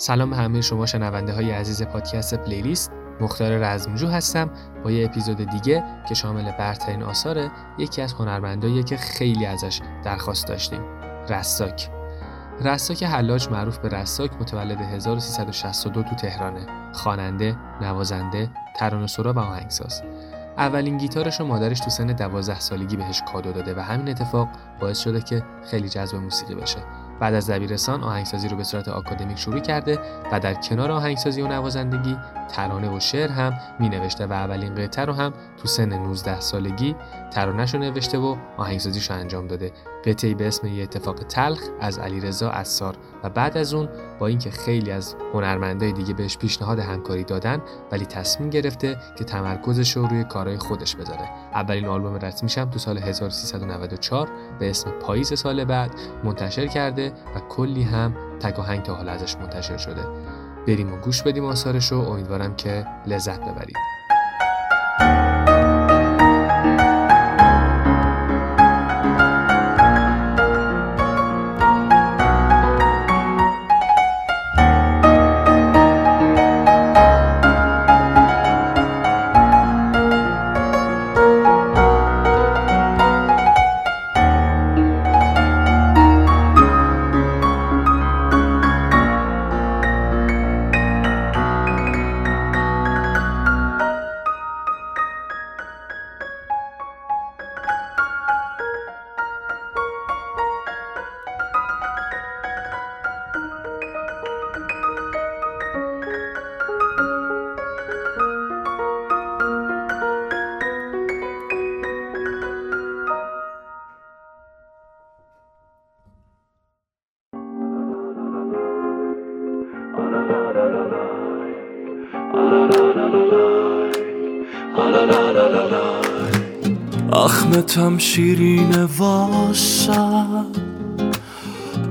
سلام همه شما شنونده های عزیز پادکست پلیلیست. مختار رزمجو هستم با یه اپیزود دیگه که شامل برترین آثار یکی از هنرمندایی که خیلی ازش درخواست داشتیم رساک. رساک حلاج معروف به رساک متولد 1362 تو تهرانه. خواننده نوازنده ترانه‌سرا و آهنگساز. اولین گیتارش رو مادرش تو سن 12 سالگی بهش کادو داده و همین اتفاق باعث شده که خیلی جذب موسیقی بشه. بعد از دبیرستان آهنگسازی رو به صورت آکادمیک شروع کرده و در کنار آهنگسازی و نوازندگی ترانه و شعر هم می نوشته و اولین قطعه رو هم تو سن 19 سالگی ترانهش رو نوشته و آهنگسازیش رو انجام داده. قطعی به اسم یه اتفاق تلخ از علیرضا اسار و بعد از اون با اینکه خیلی از هنرمندای دیگه بهش پیشنهاد همکاری دادن ولی تصمیم گرفته که تمرکزش رو روی کارهای خودش بذاره. اولین آلبوم رسمیش هم تو سال 1394 به اسم پاییز سال بعد منتشر کرده و کلی هم تک تا حالا ازش منتشر شده. بریم و گوش بدیم آثارش رو امیدوارم که لذت ببرید. اخمتم شیرین واسم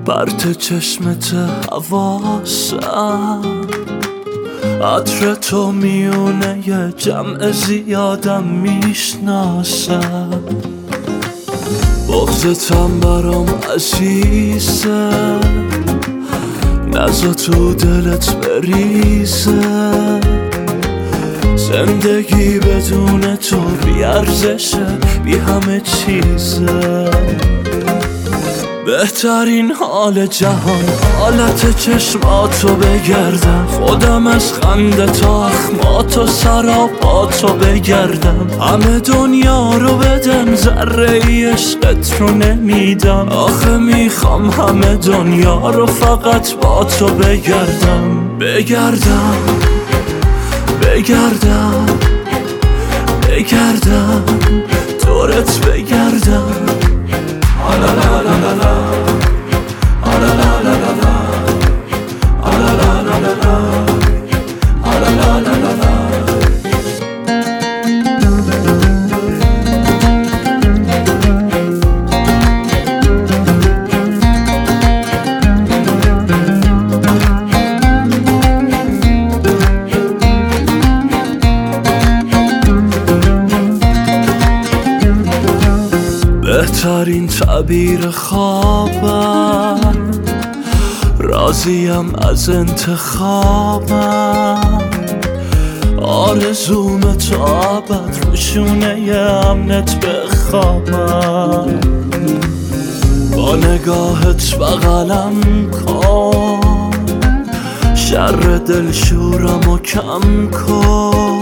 برت چشمت حواسم عطر تو میونه یه جمع زیادم می‌شناسم بغزتم برام عزیزه. نزا تو دلت بریزه. زندگی بدون تو بیارزشه بی همه چیزه. بهترین حال جهان حالت چشماتو بگردم. خودم از خنده تا اخماتو سراپاتو بگردم. همه دنیا رو بدم ذره ای عشقت رو نمیدم. آخه می‌خوام همه دنیا رو فقط با تو بگردم. بگردم. بگردم بگردم. دورت بگردم. تعبیر خوابم. راضیم از انتخابم. آرزوم تو عبد روشونه امنت بخوابم. با نگاهت بغلم کن. شر دل شورم و کم کن.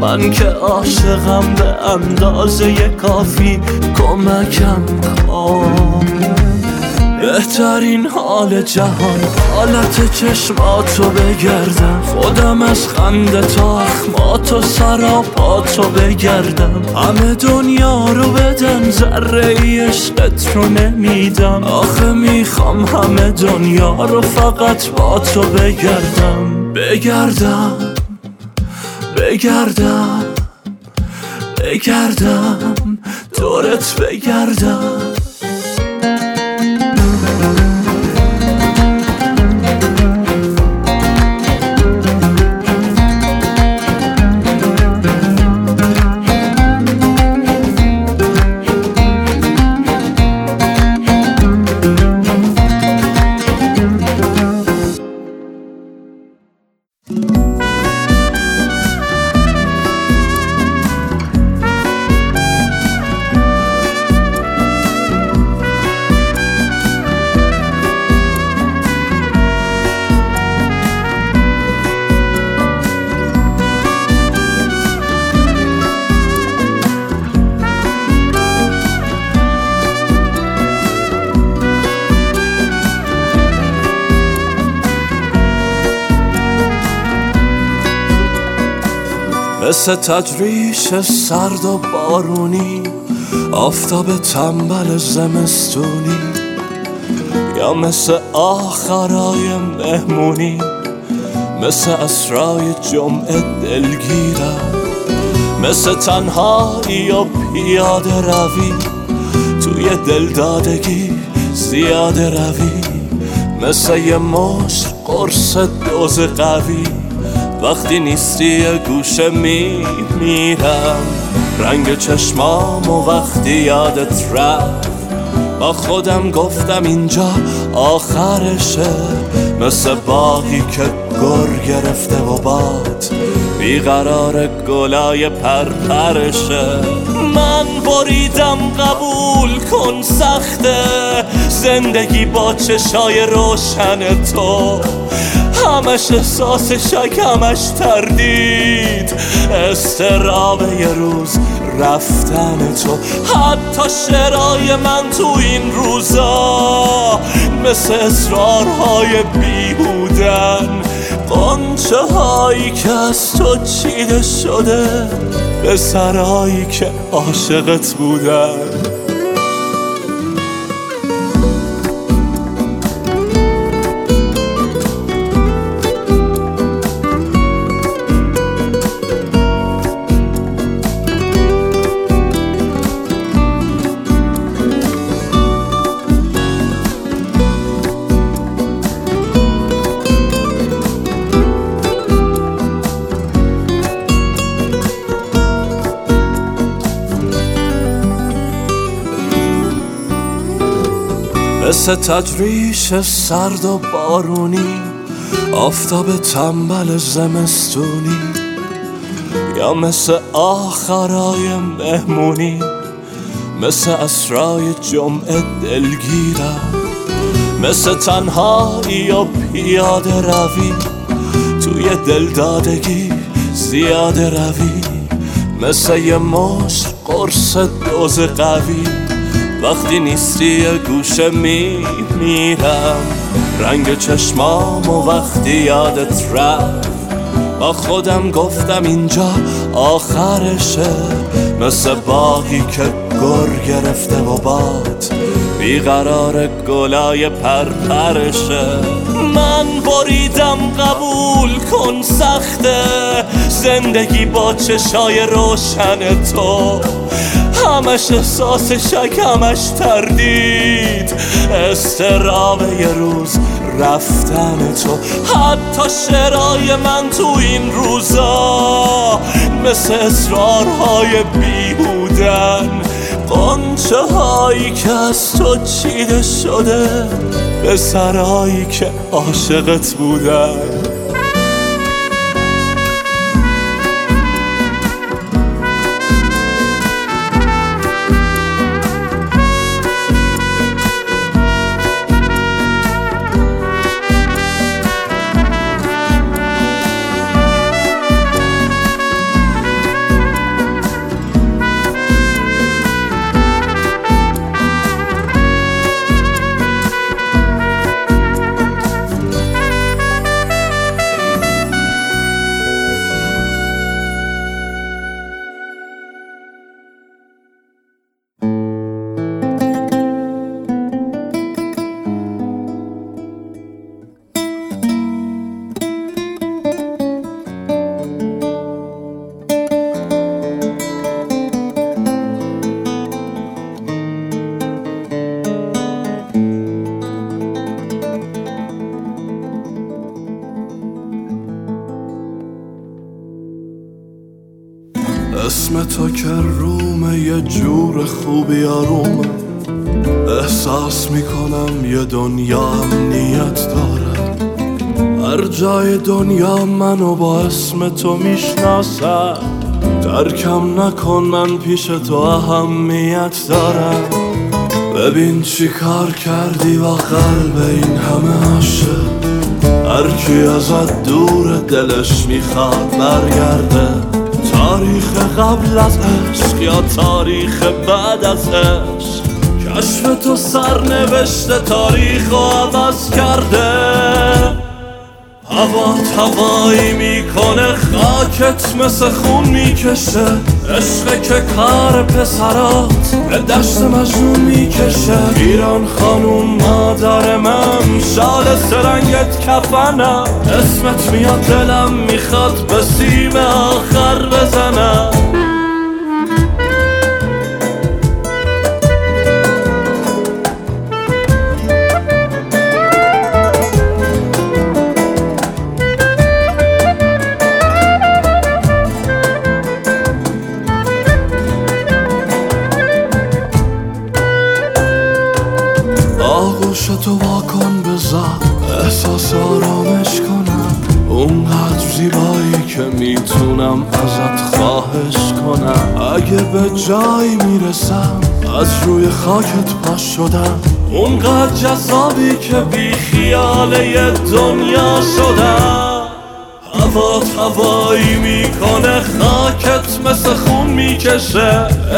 من که عاشقم به اندازه کافی کمکم کن. بهترین حال جهان حالت چشماتو بگردم. خودم از خنده تا اخماتو سراپاتو بگردم. همه دنیا رو بدم ذره ای عشقت رو نمیدم. آخه می‌خوام همه دنیا رو فقط با تو بگردم. بگردم. بگردم. بگردم. دورت بگردم. مثل تجریش سرد و بارونی آفتاب تنبل زمستونی. یا مثل آخرای مهمونی مثل اسرای جمعه دلگیرم مثل تنهایی و پیاده روی توی دلدادگی زیاده روی. مثل یه مشت قرص دوز قوی. وقتی نیستی گوشه می میرم. رنگ چشمام و وقتی یادت رفت. با خودم گفتم اینجا آخرشه. مثل باقی که گر گرفته و باد. بیقرار گلای پرپرشه. من بریدم قبول کن سخته. زندگی با چشای روشن تو. همش احساس شک همش تردید. استراب یه روز رفتن تو. حتی شرای من تو این روزا مثل اصرارهای بیهودن. قنچه هایی که از تو چیده شده به سرایی که عاشقت بودن. مثل تجریش سرد و بارونی آفتاب تنبل زمستونی یا مثل آخرای مهمونی مثل اسرای جمعه دلگیرم مثل تنهایی و پیاده روی توی دلدادگی زیاده روی مثل یه مشت قرص دوز قوی. وقتی نیستی گوشه می میرم. رنگ چشمام و وقتی یادت رفت. با خودم گفتم اینجا آخرشه. مثل باقی که گر گرفته و باد. بیقرار گلای پرپرشه. من بریدم قبول کن سخته. زندگی با چشای روشن تو. همش احساس شک همش تردید. استراب یه روز رفتن تو. حتی شرای من تو این روزا مثل اصرارهای بیهودن. قنچه هایی که از تو چیده شده به سرایی که عاشقت بودن. اسم تو که رومه یه جور خوبی آرومه. احساس می‌کنم یه دنیا امنیت داره. هر جای دنیا منو با اسم تو می‌شناسم نکن من پیش تو اهمیت دارم ببین چی کار کردی با قلب این همه عاشق. هر کی ازت دور دلش می‌خواد برگرده. تاریخ قبل از عشق یا تاریخ بعد از عشق؟ کشف تو سرنوشت تاریخ و عوض کرده. هوا هوایی می‌کنه خاکت مثل خون می‌کشه. عشق که کار پسرات به دشت مجنون می‌کشه ایران خانوم مادر من شال سرنگت کفنم اسمت میاد دلم می‌خواد به سیم آخر بزنم اگه به جایی می‌رسم از روی خاکت پاش شدم. اونقدر جذابی که بی خیاله دنیا شدم. هوات هوایی می‌کنه خاکت مثل خون می‌کشه.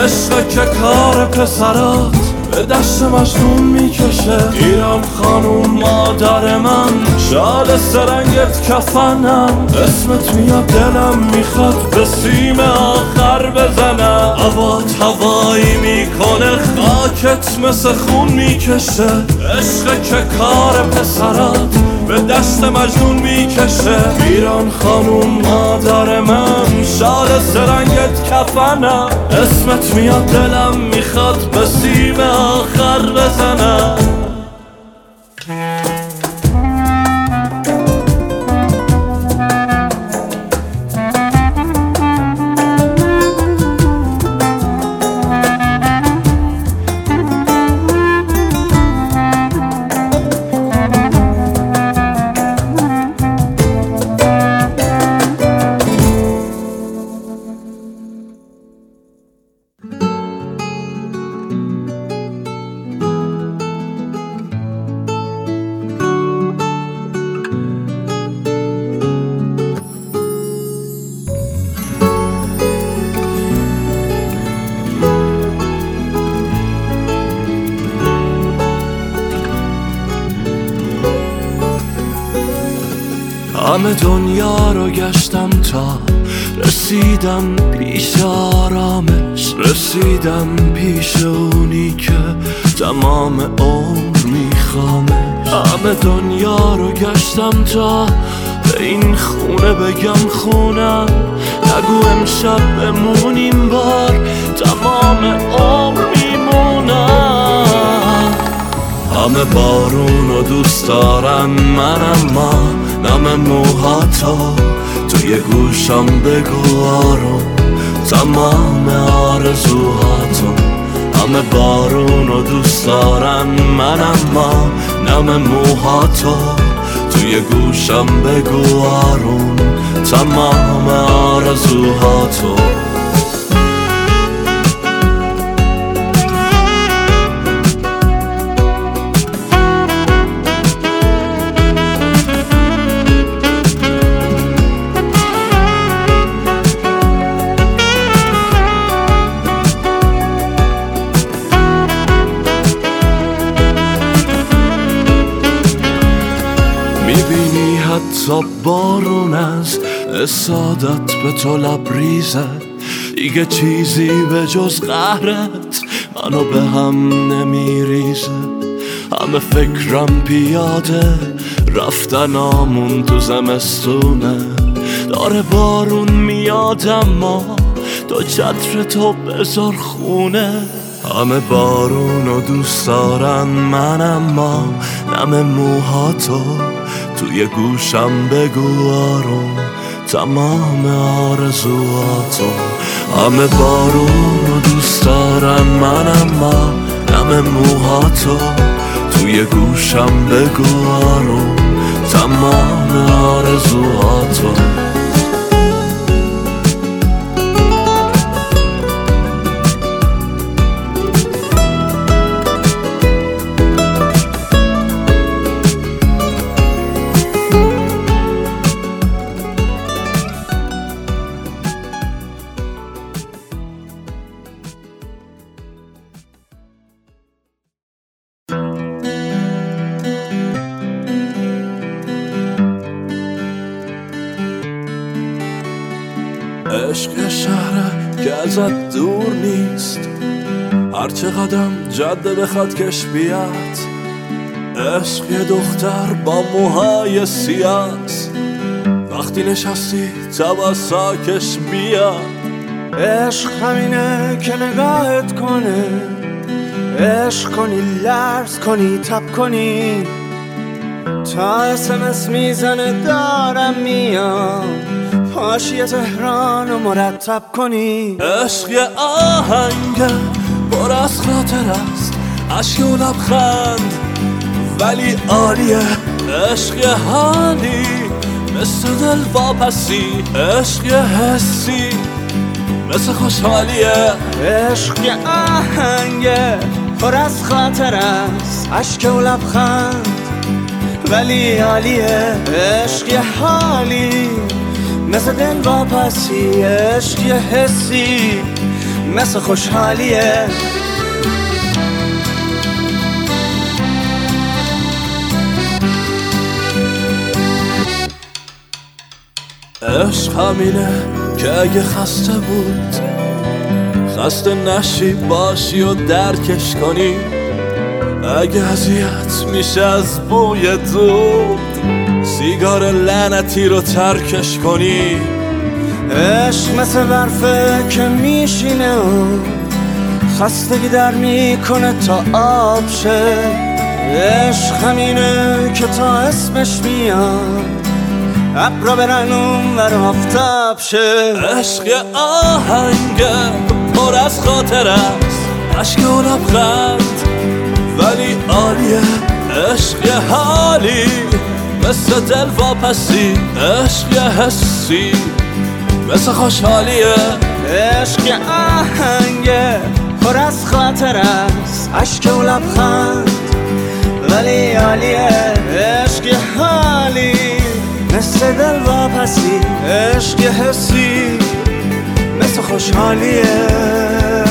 عشق که کار پسرات به دست مجنون می‌کشه. ایران خانوم مادر من شال سرنگت کفنم. اسمت میاد دلم می‌خواد به سیم آخر. بزنم هوات هوایی می‌کنه. خاکت مثل خون می‌کشه. عشق که کار پسرات. به دست مجنون می‌کشه. ایران خانوم مادر من. شال سرنگت کفنم اسمت میاد دلم می‌خواد به سیم آخر بزنم نگو امشب بمونیم بار تمام عمر میمونم. همه بارون و دوست دارن من اما نم موهاتو. توی گوشم بگو آروم تمام آرزوهاتو. همه بارون و دوست دارن من اما نم موهاتو. توی گوشم بگو آروم تمام آرزوهاتو تا بارون از اسادت به تو لبریزه دیگه چیزی به جز قهرت منو به هم نمیریزه. همه فکرم پیاده رفتن آمون تو زمستونه. داره بارون میاد اما تو چتر تو بذار خونه. همه بارون و دوست دارن من اما نم موهاتو توی گوشم بگو آروم. تمام آرزواتو همه بارون و دوست دارن من اما نم موهاتو. توی گوشم بگو آروم تمام آرزوهاتو. هرچه قدم جاده بخواد کش بیاد. عشق یه دختر با موهای سیاس. وقتی نشستی ساکش بیاد. عشق همینه که نگاهت کنه. عشق کنی لرز کنی تب کنی. تا اسمس می‌زنه دارم میام. پاشی تهران و مرتب کنی. عشق آهنگه. بر از خاطر است. عشق و لبخند ولی عالیه عشق حالی. مثل دل واپسی عشق حسی. مثل خوشحالیه عشق آهنگه پر از خاطر است. عشق و لبخند ولی عالیه عشق حالی. مثل دل واپسی عشق حسی. مثل خوشحالیه. عشق همینه که اگه خسته بود خسته نشی باشی و درکش کنی. اگه اذیت میشه از بوی دود سیگار لعنتی رو ترکش کنی. عشق مثل برفه که میشینه و خستگی در می‌کنه تا آب شه. عشق همینه که تا اسمش میاد ابرا برن اون ور آفتاب شه. عشق آهنگه پر از خاطر است. عشق و لبخند ولی عالیه. عشق حالی مثل دل واپسی عشق حسی. مثل خوشحالیه عشق آهنگه پر از خاطر است. عشق و لبخند ولی عالیه عشق حالی. مثل دل واپسی عشق حسی. مثل خوشحالیه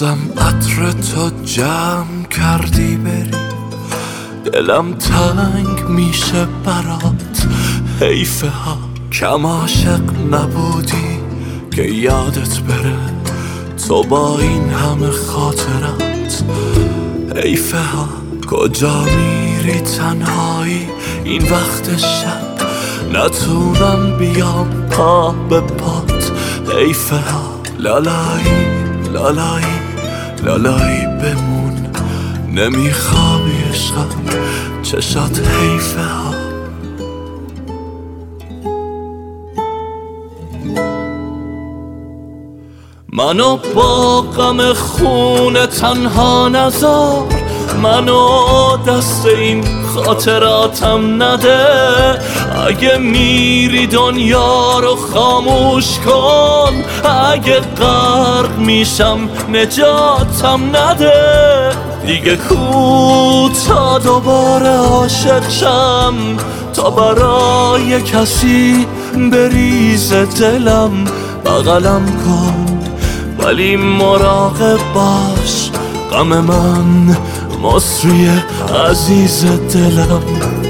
بازم عطر تو جمع کردی بری. دلم تنگ میشه برات. حیفه ها کم عاشق نبودی که یادت بره. تو با این همه خاطرات. حیفه ها کجا میری تنهایی این وقت شب؟ نتونم بیام پا به پات. حیفه ها لالایی لالایی. لالایی بمون. نمیخوابی عشقم چشات حیفه ها. منو با غم خون تنها نزار منو دست این خاطراتم نده. اگه میری دنیا رو خاموش کن. اگه غرق میشم نجاتم نده. دیگه کو تا دوباره عاشق شم. تا برای کسی بریز دلم. بغلم کن. ولی مراقب باش. غم من مصری عزیز دلم.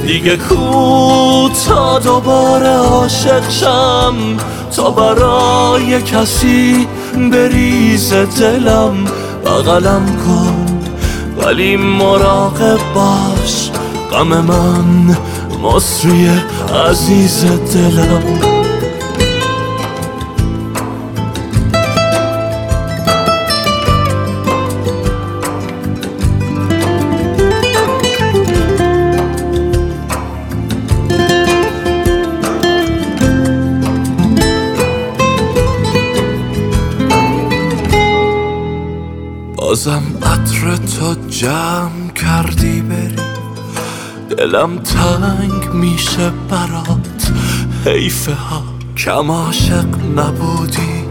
دیگه کو تا دوباره عاشق شم؟ تا برای کسی بریز دلم. بغلم کن ولی مراقب باش. غم من مصری عزیز دلم. جمع کردی بری؟ دلم تنگ میشه برات. حیفه ها کم عاشق نبودی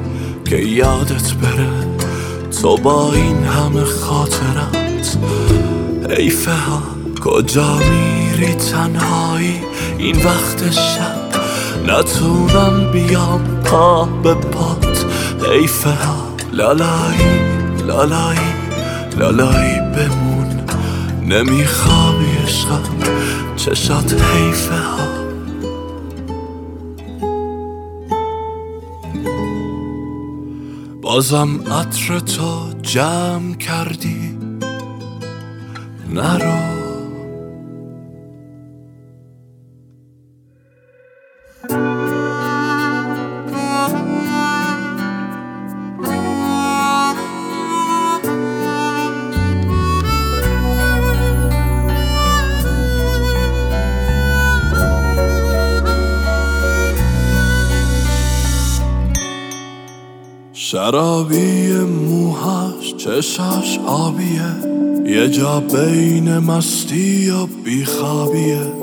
که یادت بره. تو با این همه خاطرت حیفه ها کجا میری تنهایی؟ این وقت شب نتونم بیام پا به پات. حیفه ها لالایی لالایی لالایی. بمون. نمیخوابی عشقم چشات حیفه ها. بازم عطر تو جمع کردی. نرو. شرابی موهاش چشاش آبیه. یه جا بین مستی و بیخوابیه.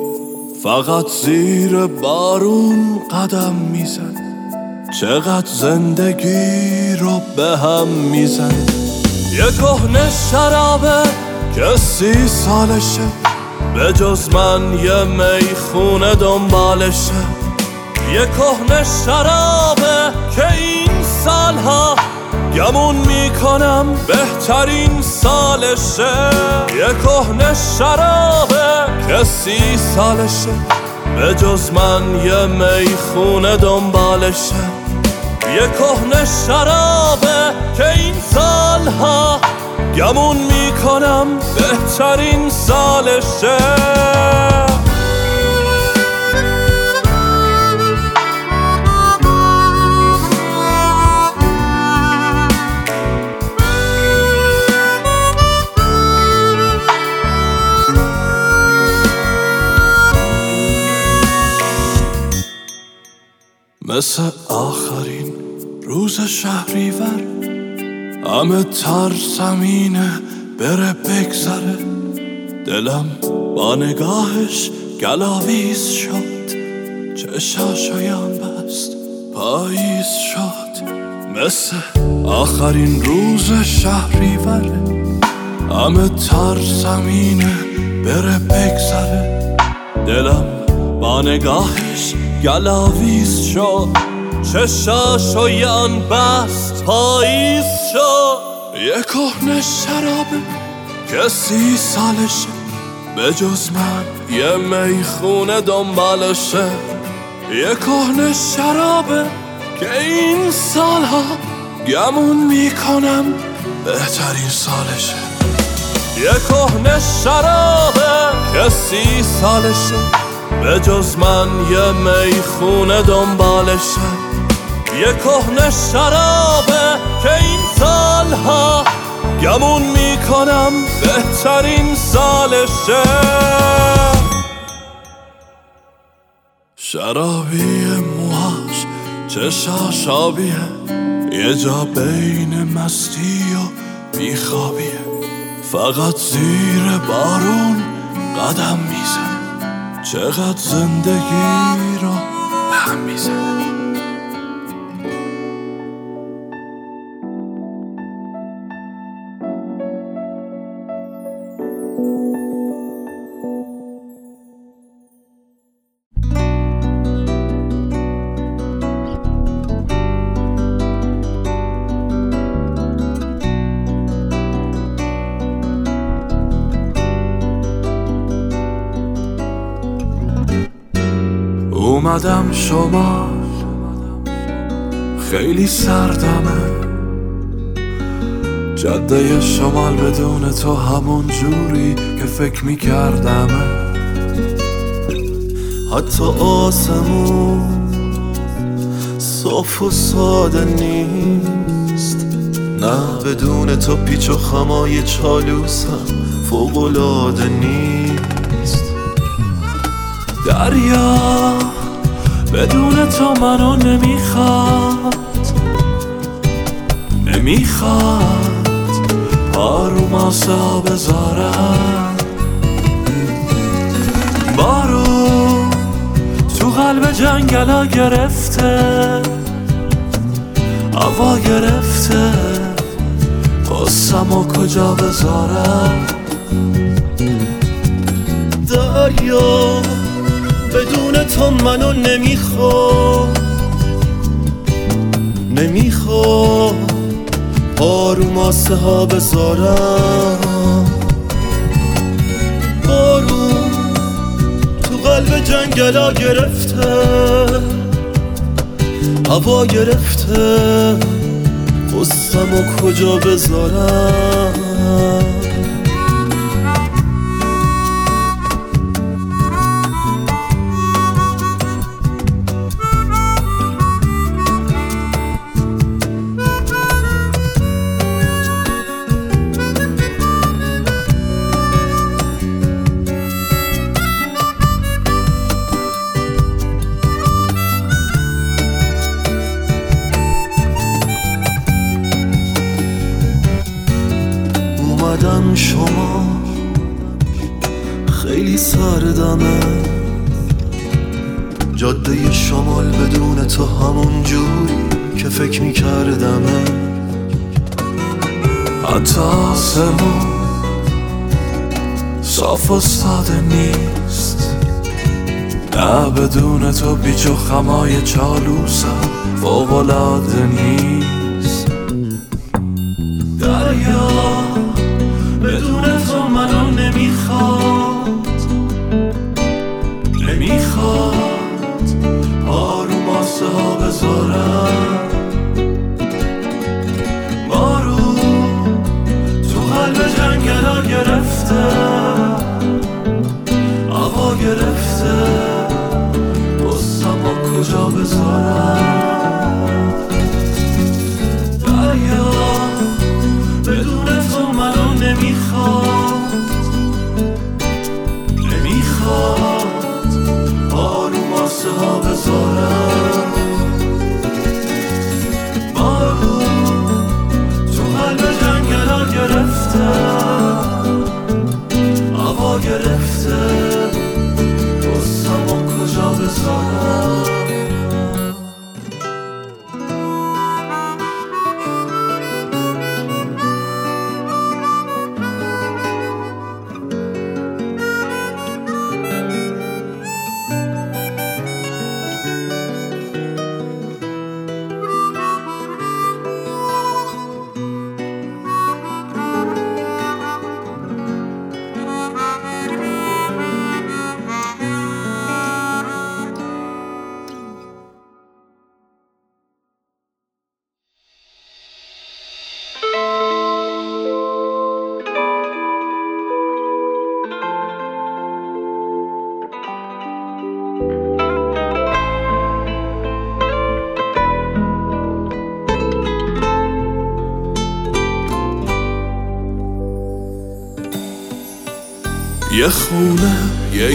فقط زیر بارون قدم میزن. چقدر زندگی رو به هم میزن. یه کهنه شرابه که سی سالشه. به جز من یه می‌خونه دنبالشه. یه کهنه شرابه که این سالها گمون می‌کنم بهترین سالشه. یه کهنه شرابه که سی سالشه. به جز من یه می‌خونه دنبالشه. یه کهنه شرابه که این سالها گمون می‌کنم بهترین سالشه. مثل آخرین روز شهریور همه ترسمینه بره بگذره. دلم با نگاهش گلاویز شد چشاشایم بست پاییز شد. مثل آخرین روز شهریوره همه ترسمینه بره بگذره. دلم با نگاهش گلاویز شد چشاشو یان بست پاییز شد یه کهنه شرابه که سی سالشه به جز من یه می‌خونه دنبالشه. یه کهنه شرابه که این سالها گمون می‌کنم بهترین سالشه. یه کهنه شرابه که سی سالشه. به جز من یه می‌خونه دنبالشه یه کهنه شرابه که این سالها گمون می‌کنم بهترین سالشه شرابی موهاش چشاش آبیه یه جا بین مستی و بیخوابیه. فقط زیر بارون قدم میزن چقدر زندگی رو به هم می‌زنه اومدم شما خیلی سردمه. جاده شمال بدون تو همون جوری که فکر میکردمه. حتی آسمون صاف و ساده نیست. نه بدون تو پیچ و خمای چالوسم فوقلاده نیست. دریا بدون تو منو نمی‌خواد. نمی‌خواد. پارو ماسا بذارم. بارو. تو قلب جنگلا گرفته. هوا گرفته. قصم و کجا بذارم. دریا. بدون تو منو نمی‌خواد. نمی‌خواد. آروم ماسه ها بذارم. آروم. تو قلب جنگلا گرفته. هوا گرفته. قصم و کجا بذارم. منو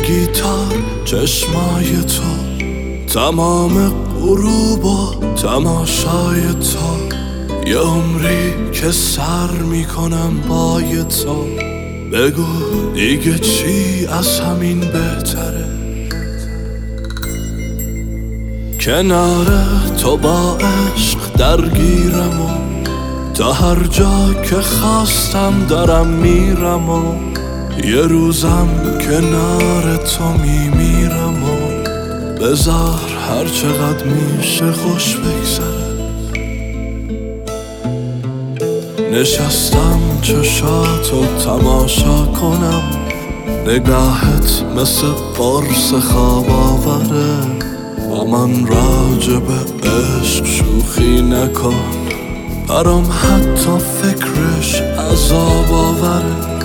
گیتار چشمای تو تمام غروب و تماشای تو. یه عمری که سر می‌کنم بای تو. بگو دیگه چی از همین بهتره؟ کنار تو با عشق درگیرم و تا هر جا که خواستم دارم میرم و یه روزم کنار تو میمیرم و بذار هر چقدر میشه خوش بگذره. نشستم چشاتو تماشا کنم نگاهت مثل قرص خواب آوره با من راجع به عشق شوخی نکن. برام حتی فکرش عذاب آوره.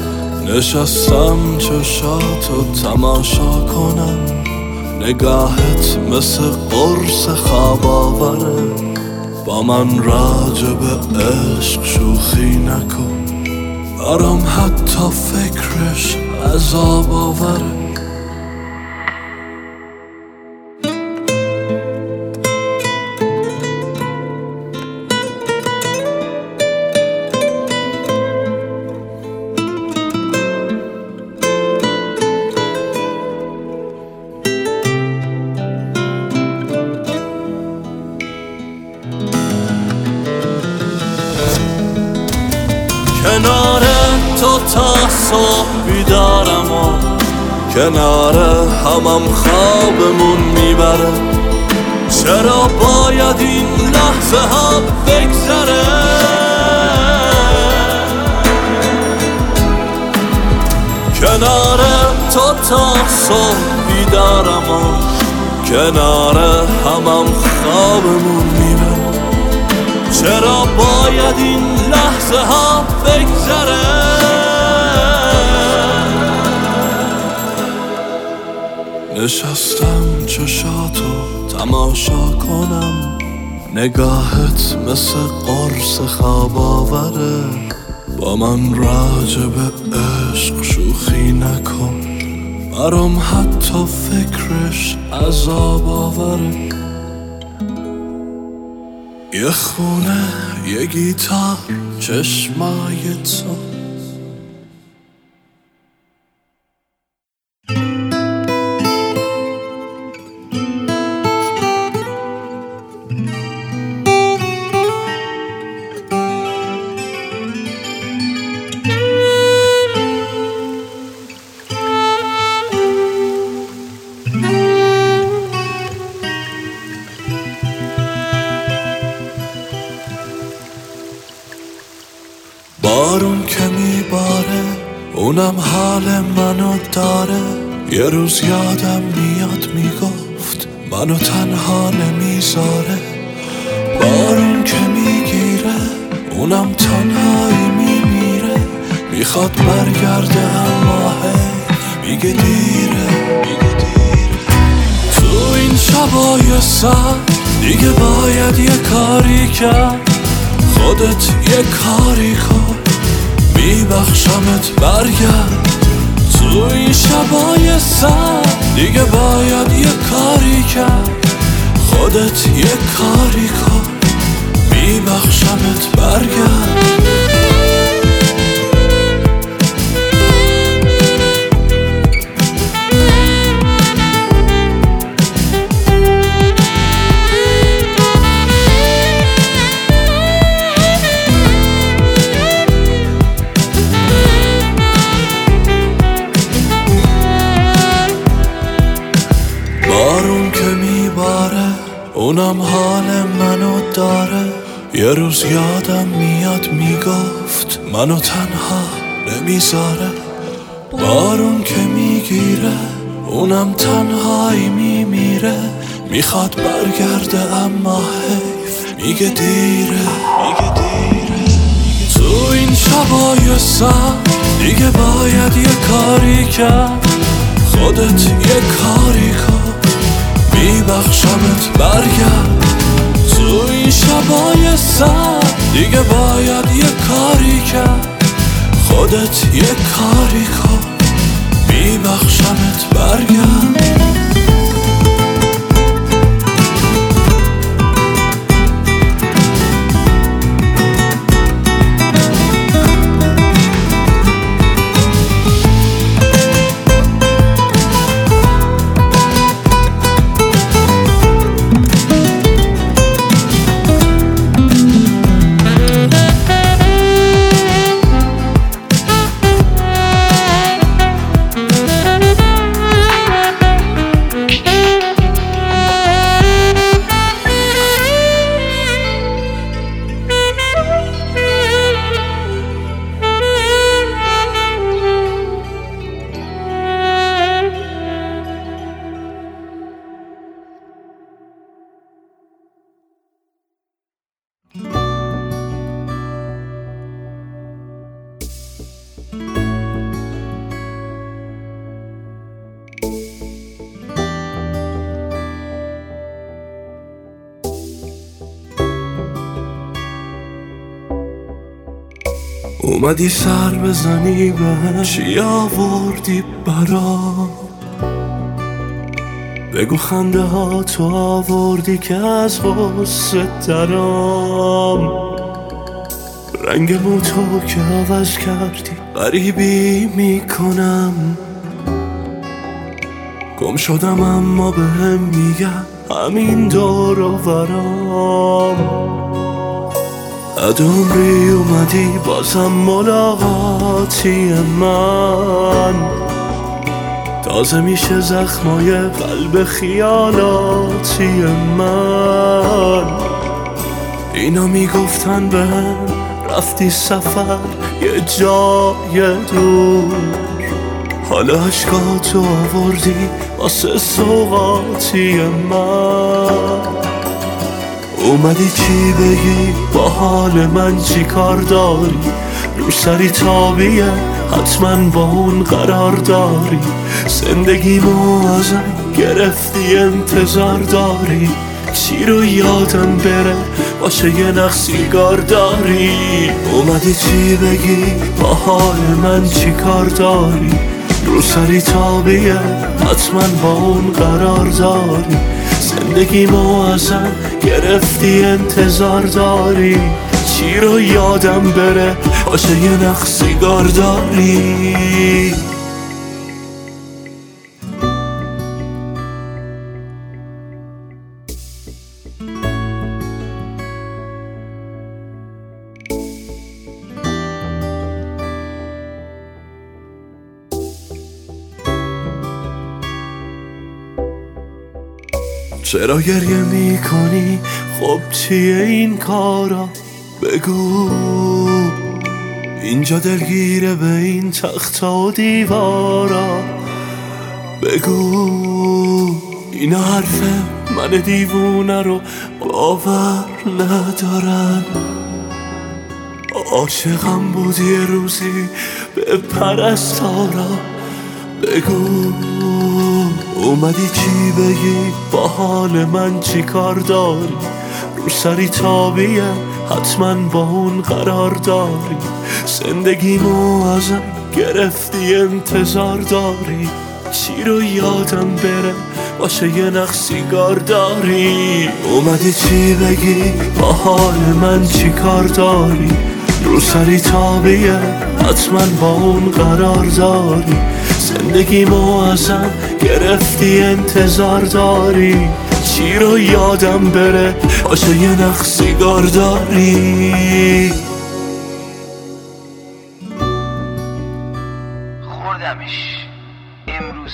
نشستم چشاتو تماشا کنم. نگاهت مثل قرص خواب آوره با من راجب عشق شوخی نکن. برام حتی فکرش عذاب آوره. کنار همم خوابمون می‌بره. چرا باید این لحظه ها بگذره؟ کنار تو تا صبح بیدارم و کنار همم خوابمون می‌بره. چرا باید این لحظه ها بگذره؟ نشستم چشاتو تماشا کنم. نگاهت مثل قرص خواب آوره. با من راجب عشق شوخی نکن. برام حتی فکرش عذاب آوره. یه خونه یه گیتار چشمای تو. کاری کن میبخشمت برگرد. تو این شبای سر. دیگه باید یه کاری کرد. خودت یه کاری کن. میبخشمت برگرد. اونم حال منو داره. یه روز یادم میاد می‌گفت منو تنها نمی‌ذاره. بارون که می‌گیره اونم تنهایی میمیره. می‌خواد برگرده اما حیف میگه دیره میگه دیره. تو این شبای سر دیگه باید یه کاری کرد. خودت یه کاری کن. میبخشمت برگرد تو این شبای سر. دیگه باید یه کاری کرد خودت یه کاری کن. میبخشمت برگرد. اومدی سر بزنی به چی آوردی برام بگو خنده ها تو آوردی که از غصه درام رنگ تو که عوض کردی غریبی می‌کنم. گم شدم اما به هم میگم همین دور و برام عمری اومدی بازم ملاقاتی من. تازه میشه زخمای قلب خیالاتی من. اینا می‌گفتن به هم رفتی سفر یه جای دور. حالا عشقاتو آوردی واسه سوقاتی من. اومدی چی بگی؟ با حال من چی کار داری؟ رو سری تابیه حتما با اون قرار داری. زندگی ازم گرفتی انتظار داری. چی رو یادم بره؟ باشه یه نخ داری. اومدی چی بگی؟ با حال من چی کار داری؟ رو سری تابیه حتما با اون قرار داری. زندگی ازم گرفتی انتظار داری. چی رو یادم بره؟ باشه یه نخ سیگار داری. چرا گریه می‌کنی؟ خب چیه این کارا؟ بگو. اینجا دلگیره به این تخت و دیوارا. بگو. این حرفه من دیوونه رو باور ندارن عاشقم بودی روزی به پرستارا. بگو. اومدی چی بگی با حال من چی کار داری؟ رو سری تابیه حتما با اون قرار داری. زندگیمو ازم گرفتی انتظار داری. چی رو یادم بره باشه یه نخ سیگار داری؟ اومدی چی بگی با حال من چی کار داری؟ رو سری تابیه. حتما با اون قرار داری. زندگی ازم گرفتی انتظار داری. چی رو یادم بره؟ باشه یه نخ سیگار داری. خوردمش. امروز.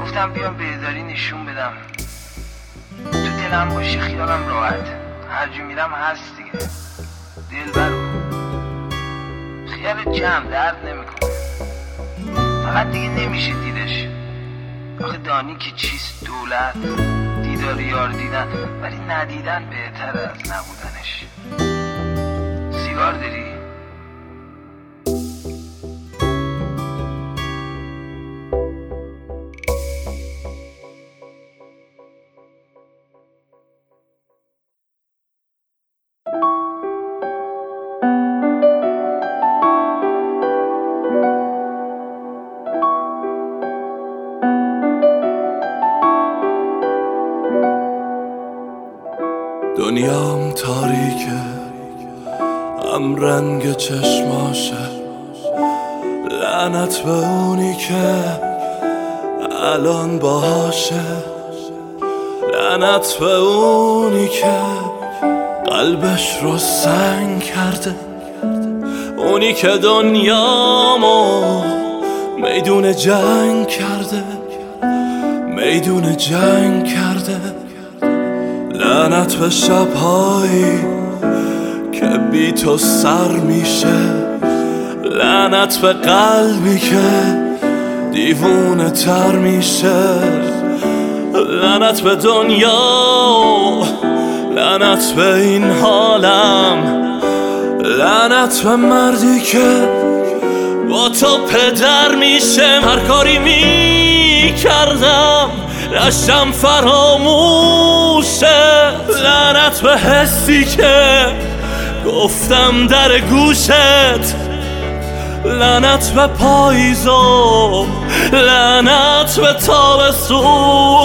گفتم بیام بهداری نشون بدم. تو دلم باشه خیالم راحت. هر جو میرم هست دیگه. دل برو خیال جمع درد نمی‌کنه. فقط دیگه نمیشه دیدش. آخه دانی که چیست دولت. دیدار یار دیدن. ولی ندیدن بهتر از نبودنش. سیگار داری؟ تاریکه. هم رنگ چشماشه لعنت به اونی که الان باشه لعنت به اونی که قلبش رو سنگ کرده. اونی که دنیامو میدون جنگ کرده. میدون جنگ کرده. لعنت به شبهایی که بی تو سر میشه. لعنت به قلبی که دیوونه تر میشه. لعنت به دنیا لعنت به این حالم. لعنت به مردی که با تو پدر میشه. هر کاری می‌کردم رشم فراموشه لعنت به حسی که گفتم در گوشت. لعنت به پاییزو لعنت به تابستون.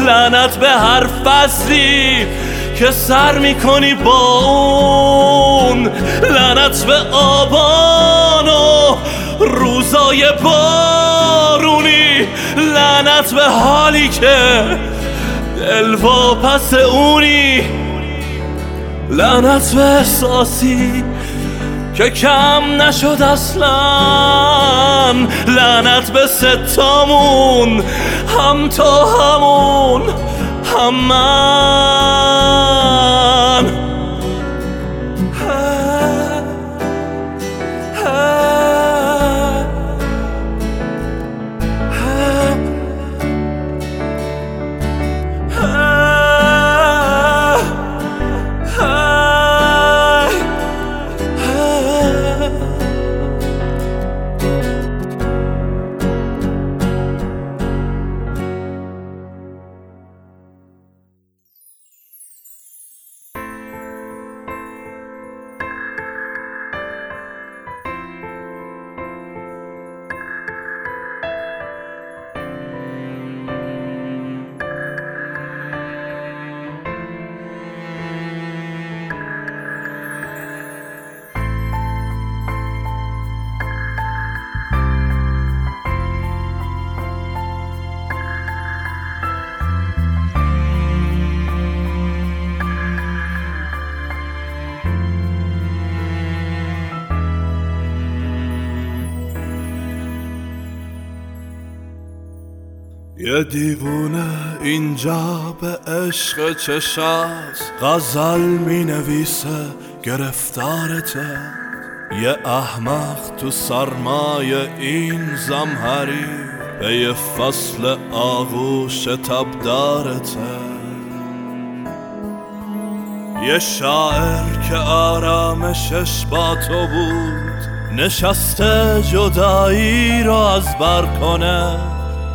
لعنت به هر فصلی که سر می‌کنی با اون. لعنت به آبان و روزای بارونی لعنت به حالی که دل پس اونی. لعنت به احساسی که کم نشد اصلا. لعنت به ستامون هم تا همون هم من. یه دیوونه اینجا به عشق چشات غزل می نویسه گرفتارته. یه احمق تو سرمای این زمهری. به یه فصل آغوش تبدارته. یه شاعر که آرامشش با تو بود نشسته جدایی رو از بر کنه.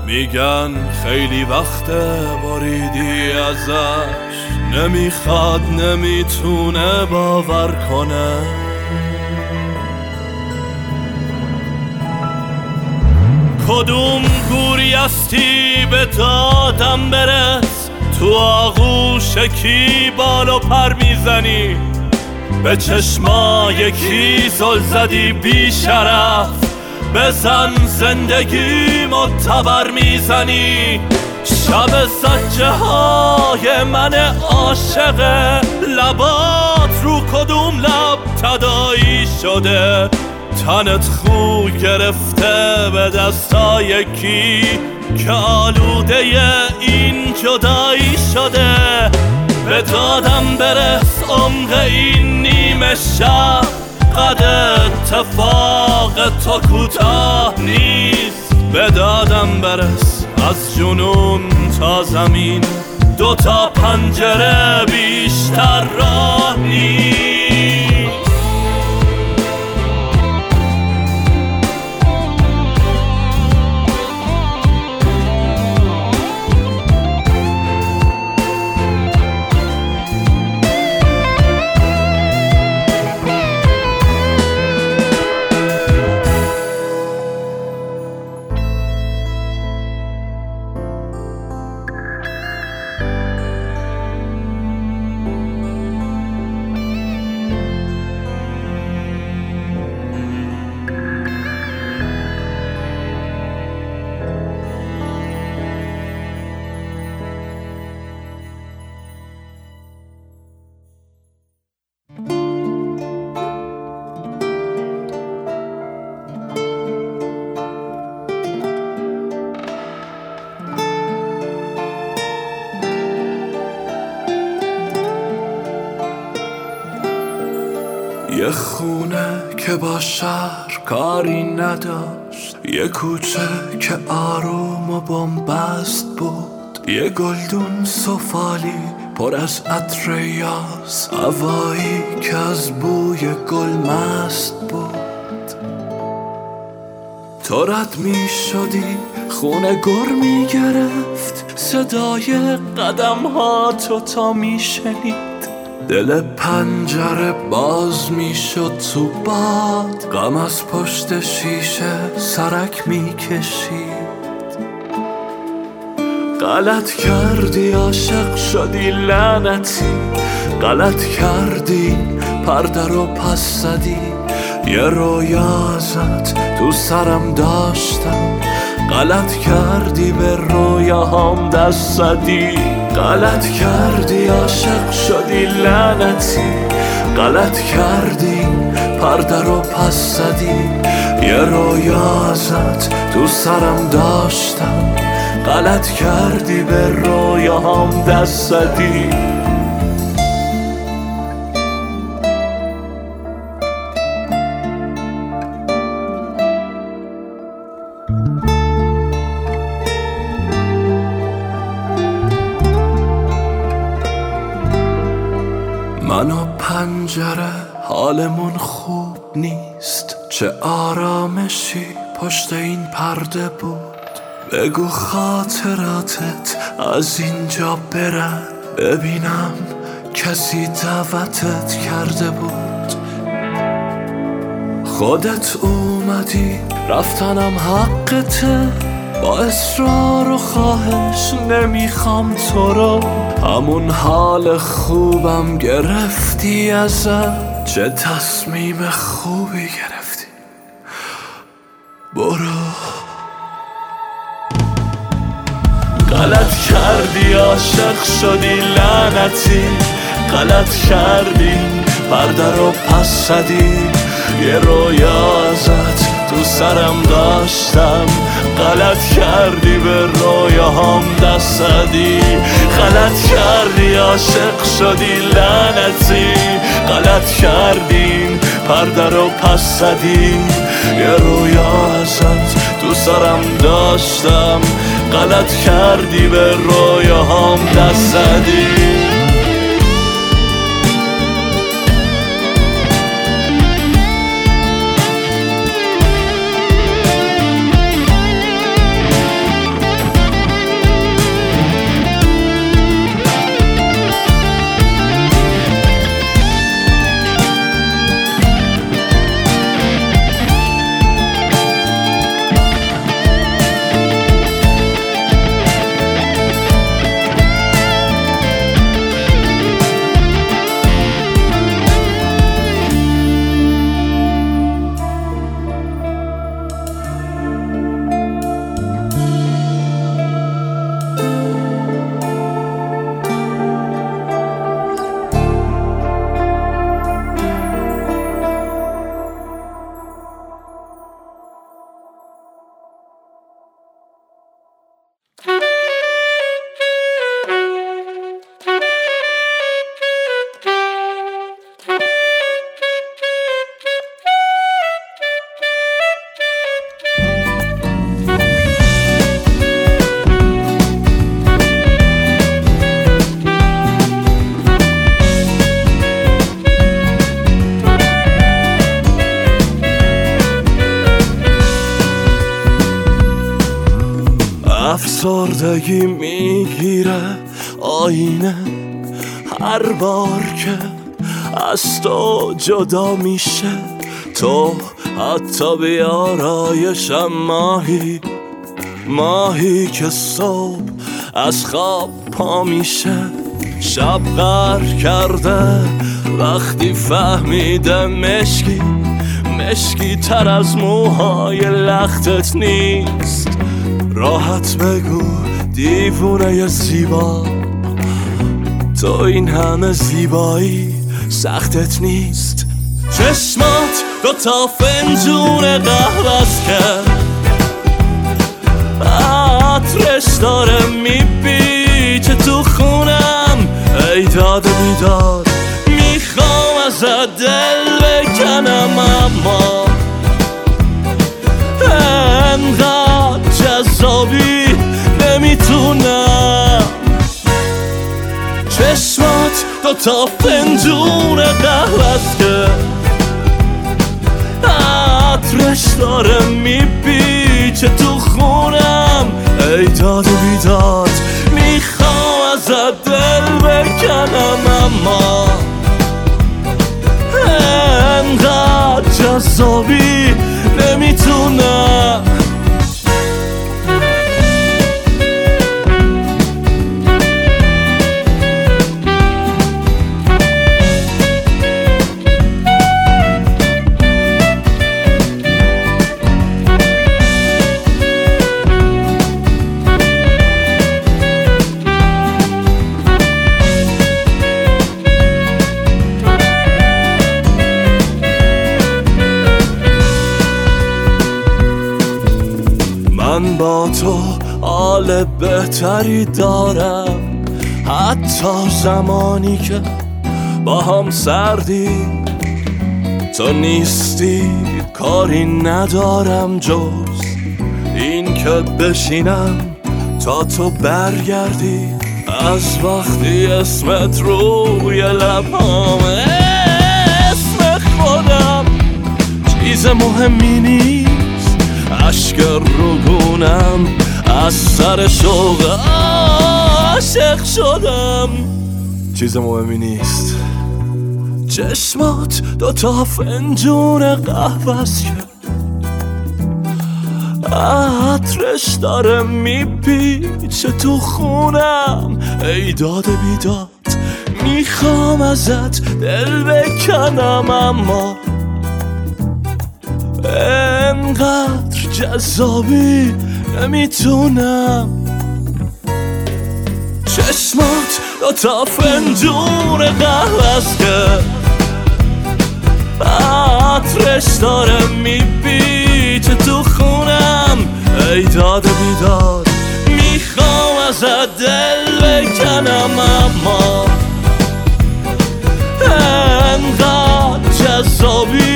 میگن خیلی وقت بریدی ازش. نمی‌خواد نمی‌تونه باور کنه. کدوم گوری هستی به دادم برس؟ تو آغوش کی بالو پر می‌زنی؟ به چشمای کی زل زدی بی شرف بزن زندگی متبر می‌زنی شب سجه های من عاشق لبات رو کدوم لب تدایی شده تنت خو گرفته به دستای کی که آلوده این جدایی شده به دادم برس عمق این نیمه شب قد اتفاق تو کوتاه نیست. به دادم برس از جنون تا زمین. دو تا پنجره بیشتر راه نیست. کوچه که آروم و بمبست بود. یه گلدون سفالی پر از عطر یاس هوایی که از بوی گل مست بود. تو رد می شدی خونه گر می گرفت. صدای قدم ها تو تا می شنید. دل پنجره باز می‌شد تو باد غم از پشت شیشه سرک می‌کشید. غلط کردی عاشق شدی لعنتی. غلط کردی پرده رو پس زدی. یه رویا ازت تو سرم داشتم. غلط کردی به رویاهام دست زدی. غلط کردی عاشق شدی لعنتی. غلط کردی پرده رو پس زدی. یه رویا ازت تو سرم داشتم. غلط کردی به رویاهام دست زدی. حالمون خوب نیست. چه آرامشی پشت این پرده بود. بگو خاطراتت از اینجا برن. ببینم کسی دعوتت کرده بود. خودت اومدی رفتنم حقته. با اصرار و خواهش نمی‌خوام تو رو. همون حال خوبم گرفتی ازم چه تصمیم خوبی گرفتی؟ برو. غلط کردی عاشق شدی لعنتی. غلط کردی پرده رو پس زدی. یه رویا ازت تو سرم داشتم. غلط کردی به رویاهام دست زدی. غلط کردی عاشق شدی لعنتی. غلط کردی پرده رو پس زدی یه رویا ازت تو سرم داشتم غلط کردی به رویاهام دست زدی. افسردگی می‌گیره. آینه هر بار که از تو جدا میشه. تو حتی بیارایشم ماهی ماهی که صبح از خواب پا میشه. شب غر کرده وقتی فهمیده مشکی مشکی تر از موهای لختت نیست. راحت بگو دیوونه زیبا؟ تو این همه زیبایی سختت نیست؟ چشمات دو تا فنجون قهوز کرد عطرش داره میپیچه تو خونم. ای داد بیداد می‌خوام ازت دل بکنم اما انقدر جذابی می‌دونم چشمات دو تا فنجون قهوت که عطرش داره میپیچه تو خونم. ای داد و بیداد می‌خوام ازت دل بکنم اما انقدر جذابی نمی‌تونم. بهتری دارم. حتی زمانی که با هم سردی. تو نیستی کاری ندارم جز این که بشینم تا تو برگردی. از وقتی اسمت روی لبام اسم خودم چیز مهمی نیست. اشک روگونم از سر شوق عاشق شدم. چیز مهمی نیست. چشمات دوتا فنجون قهوه کرد عطرش داره میپیچه تو خونم. ای داد بیداد می‌خوام ازت دل بکنم اما انقدر جذابی نمی‌تونم چشمات دوتا فنجون قهوه که عطرش داره میپیچه تو خونم. ای داد بیداد می‌خوام ازت دل بکنم اما انقدر جذابی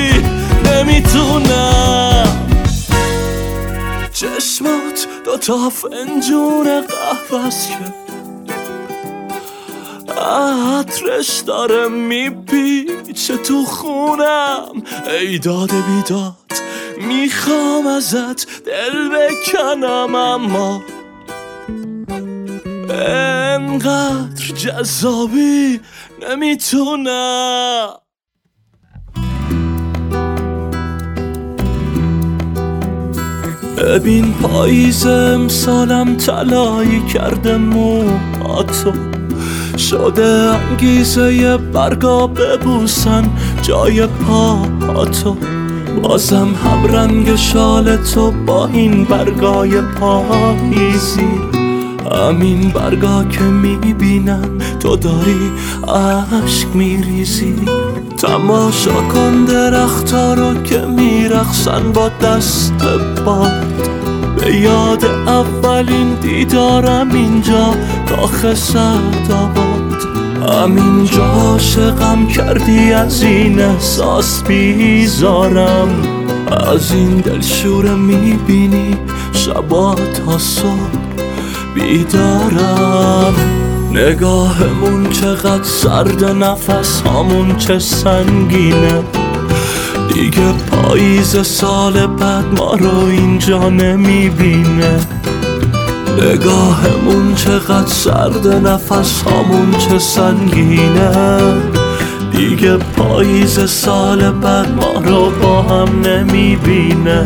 دوتا فنجون قهوه که عطرش داره میپیچه تو خونم. ای داد بیداد می‌خوام ازت دل بکنم اما انقدر جذابی نمی‌تونم. ببین پاییز امسالم تلایی کرده موهاتو شده انگیزه برگا ببوسن جای پاهاتو بازم هم رنگ شال تو با این برگای پاییزی. همین برگا که می‌بینن تو داری عشق میریزی. تماشا کن درختا رو که میرخصن با دست باد. به یاد اولین دیدارم اینجا کاخ سعدآباد همینجا عاشقم کردی از این احساس بیزارم. از این دلشوره می‌بینی شبا تا صبح بیدارم. نگاهمون چقدر سرد نفس همون چه سنگینه. دیگه پاییز سال بعد ما رو اینجا نمی‌بینه. نگاهمون چقدر سرد نفس همون چه سنگینه. دیگه پاییز سال بعد ما رو با هم نمی‌بینه.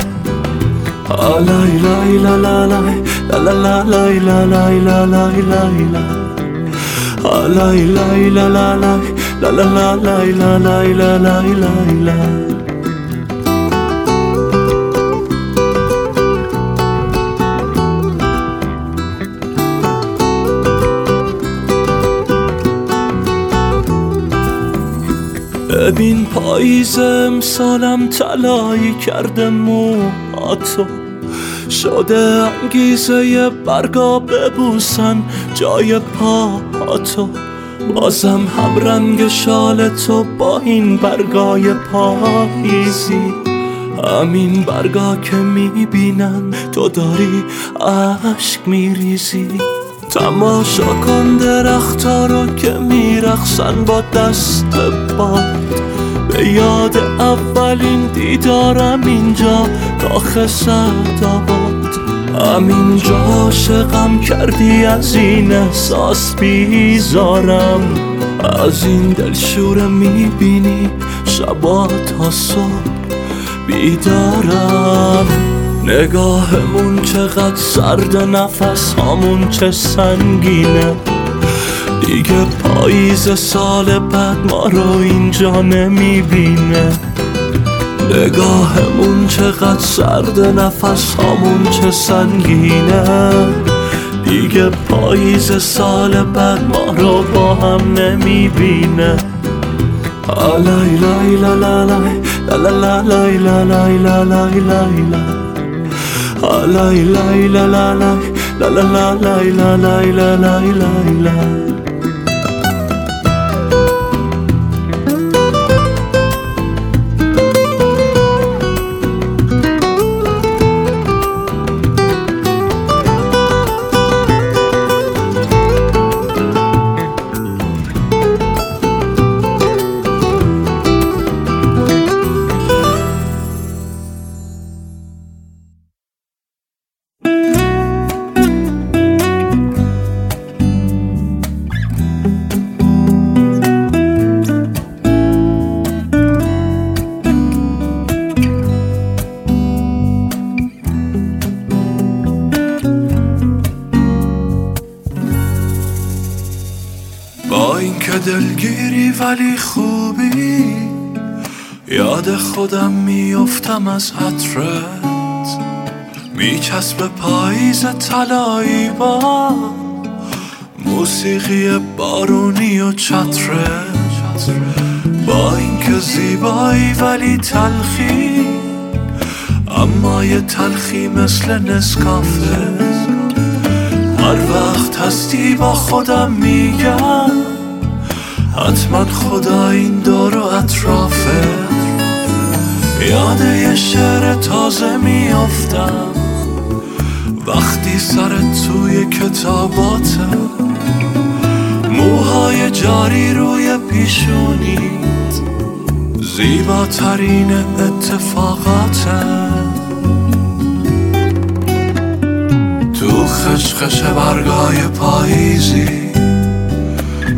ببین پاییز امسالم تلایی کرده موهاتو شده انگیزه برگا ببوسن جای پاهاتو بازم هم رنگ شال تو با این برگای پاییزی. همین برگا که می‌بینن تو داری عشق میریزی. تماشا کن درختا رو که میرخصن با دست باد. به یاد اولین دیدارم اینجا کاخ سعدآباد همینجا عاشقم کردی از این احساس بیزارم. از این دلشوره می‌بینی شبا تا صبح بیدارم. نگاهمون چقدر سرد نفس همون چه سنگینه. دیگه پاییز سال بعد ما رو اینجا نمی‌بینه. نگاهمون چقدر سرد نفس همون چه سنگینه. دیگه پاییز سال بعد ما رو با هم نمی‌بینه. آلای لای لا لا لای لا لا لا لای لا لای لا لای لای لای لا لا لای لا لا لا لای لا لای لا لای لای خودم میافتم از حطرت میچسب پاییز طلایی با موسیقی بارونی و چترت. با اینکه زیبایی ولی تلخی اما یه تلخی مثل نسکافه. هر وقت هستی با خودم میگم حتما خدا این دور و اطرافه. یاد یه شعر تازه میافتم. وقتی سرت توی کتاباته موهای جاری روی پیشونیت زیباترین اتفاقاته تو خشخش برگای پاییزی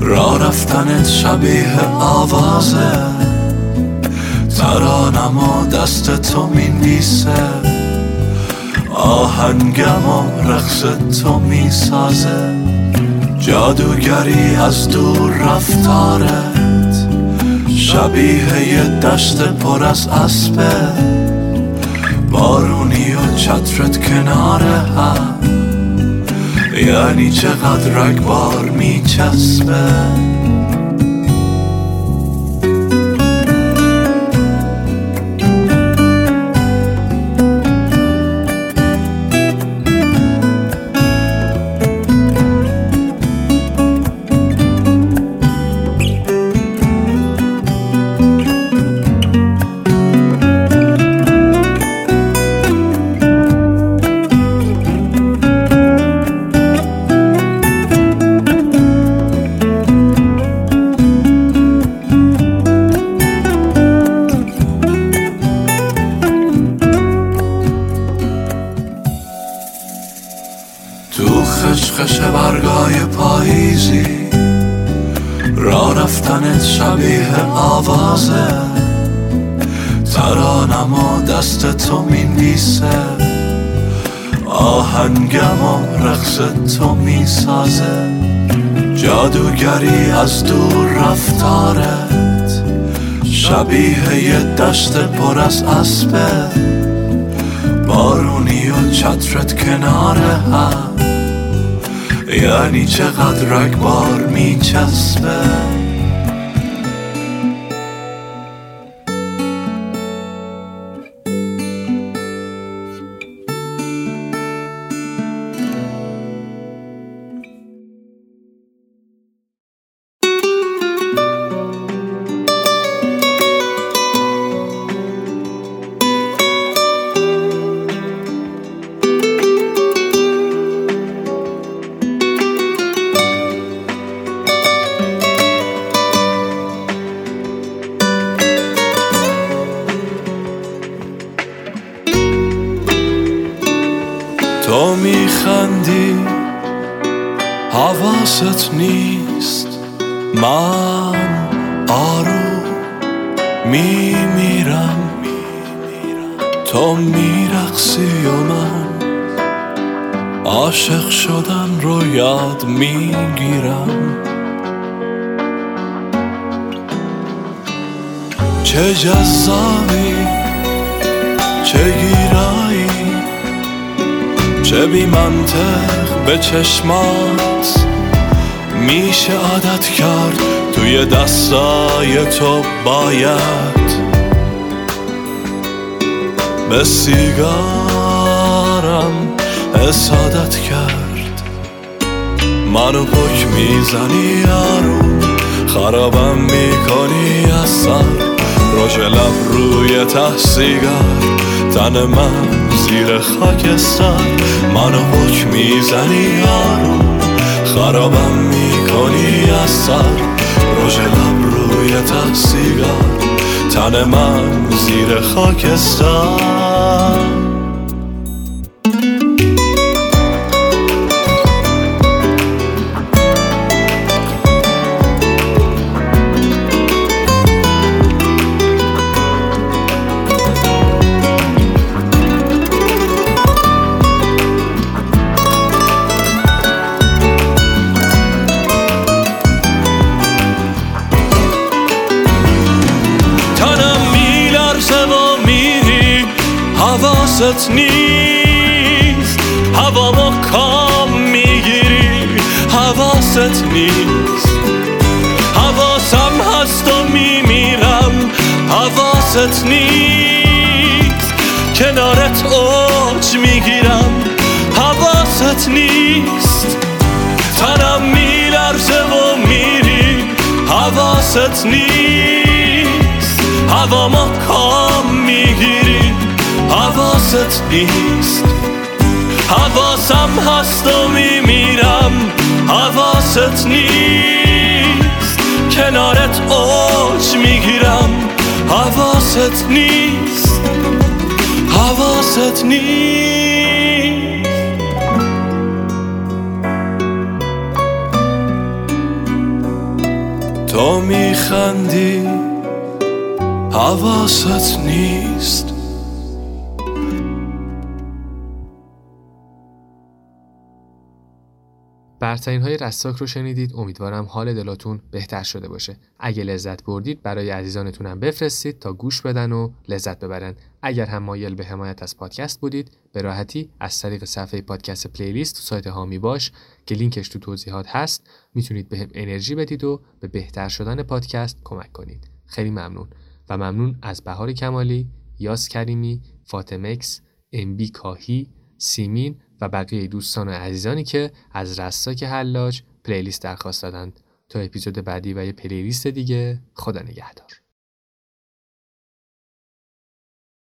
را رفتنت شبیه آوازه. ترانم و دست تو میندیسه آهنگم و رقص تو می‌سازه. جادوگری از دور رفتارت. شبیه یه دشت پر از اسبه. بارونی و چترت کنار هم. یعنی چقدر رگبار میچسبه. دور رفتارت. شبیه یه دشت پر از اسبه بارونی و چترت کنار هم. یعنی چقدر رگبار میچسبه. چشمات میشه عادت کرد توی دستای تو باید به سیگارم حسادت کرد. منو پک می‌زنی یارو خرابم می‌کنی از سر روش لب روی ته سیگار. تن من زیر خاکستر. منو پک می‌زنی یارو خرابم می‌کنی از سر. روش لب روی ته سیگار. تن من زیر خاکستر. حواست نیست. هوامو کام می‌گیری. حواست نیست. حواسم هست و میمیرم. حواست نیست. کنارت اوج می‌گیرم. حواست نیست. تنم میلرزه و میری. حواست نیست. هوامو کام می‌گیری حواست نیست. حواسم هست و میمیرم. حواست نیست. کنارت اوج می‌گیرم. حواست نیست. حواست نیست. تو میخندی. حواست نیست. برترین های رستاک رو شنیدید. امیدوارم حال دلاتون بهتر شده باشه. اگه لذت بردید برای عزیزانتونم بفرستید تا گوش بدن و لذت ببرن. اگر هم مایل به حمایت از پادکست بودید به راحتی از طریق صفحه پادکست پلیلیست تو سایت هامی باش که لینکش تو توضیحات هست. می‌تونید بهم انرژی بدید و به بهتر شدن پادکست کمک کنید. خیلی ممنون. و ممنون از بهار کمالی یاس کریمی فاطمکس امبی کاهی سیمین و بقیه دوستان و عزیزانی که از رستاک حلاج playlist درخواست دادند تا اپیزود بعدی و یه playlist دیگه خدا نگهدار.